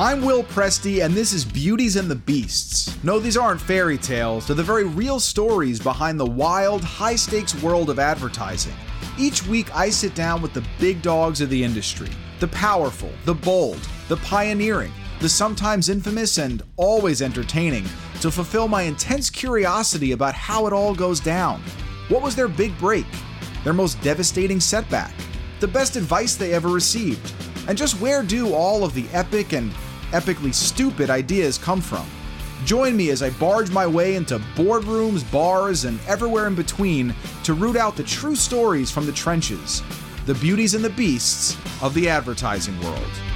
I'm Will Presty, and this is Beauties and the Beasts. No, these aren't fairy tales, they're the very real stories behind the wild, high stakes world of advertising. Each week, I sit down with the big dogs of the industry the powerful, the bold, the pioneering, the sometimes infamous, and always entertaining to fulfill my intense curiosity about how it all goes down. What was their big break? Their most devastating setback? The best advice they ever received? And just where do all of the epic and epically stupid ideas come from? Join me as I barge my way into boardrooms, bars, and everywhere in between to root out the true stories from the trenches, the beauties and the beasts of the advertising world.